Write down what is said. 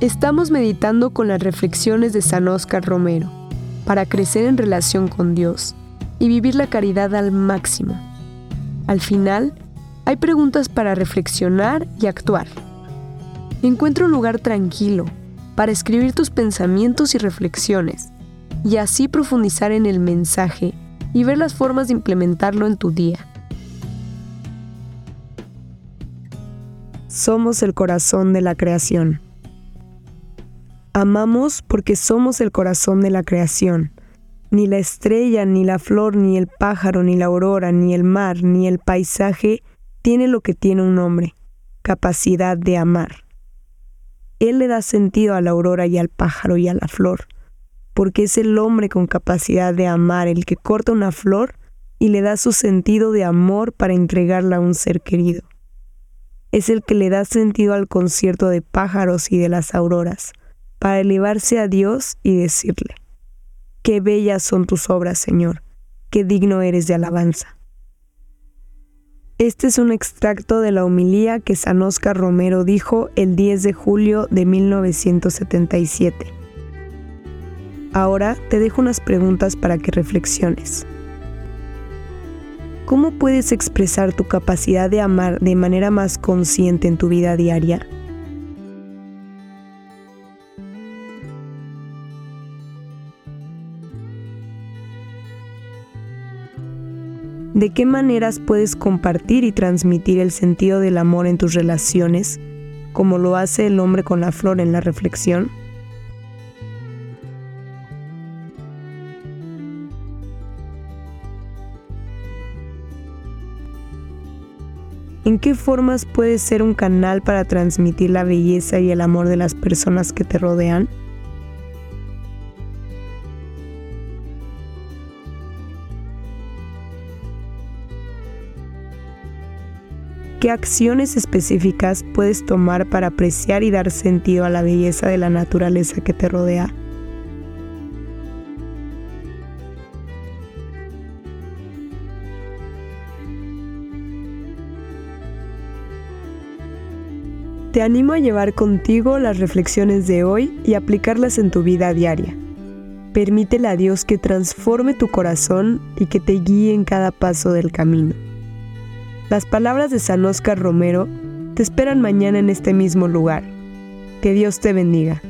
Estamos meditando con las reflexiones de San Óscar Romero para crecer en relación con Dios y vivir la caridad al máximo. Al final, hay preguntas para reflexionar y actuar. Encuentra un lugar tranquilo para escribir tus pensamientos y reflexiones y así profundizar en el mensaje y ver las formas de implementarlo en tu día. Somos el corazón de la creación. Amamos porque somos el corazón de la creación. Ni la estrella, ni la flor, ni el pájaro, ni la aurora, ni el mar, ni el paisaje tiene lo que tiene un hombre, capacidad de amar. Él le da sentido a la aurora y al pájaro y a la flor, porque es el hombre con capacidad de amar el que corta una flor y le da su sentido de amor para entregarla a un ser querido. Es el que le da sentido al concierto de pájaros y de las auroras, para elevarse a Dios y decirle, Qué bellas son tus obras, Señor, qué digno eres de alabanza. Este es un extracto de la homilía que San Oscar Romero dijo el 10 de julio de 1977. Ahora te dejo unas preguntas para que reflexiones. ¿Cómo puedes expresar tu capacidad de amar de manera más consciente en tu vida diaria? ¿De qué maneras puedes compartir y transmitir el sentido del amor en tus relaciones, como lo hace el hombre con la flor en la reflexión? ¿En qué formas puedes ser un canal para transmitir la belleza y el amor de las personas que te rodean? ¿Qué acciones específicas puedes tomar para apreciar y dar sentido a la belleza de la naturaleza que te rodea? Te animo a llevar contigo las reflexiones de hoy y aplicarlas en tu vida diaria. Permítele a Dios que transforme tu corazón y que te guíe en cada paso del camino. Las palabras de San Oscar Romero te esperan mañana en este mismo lugar. Que Dios te bendiga.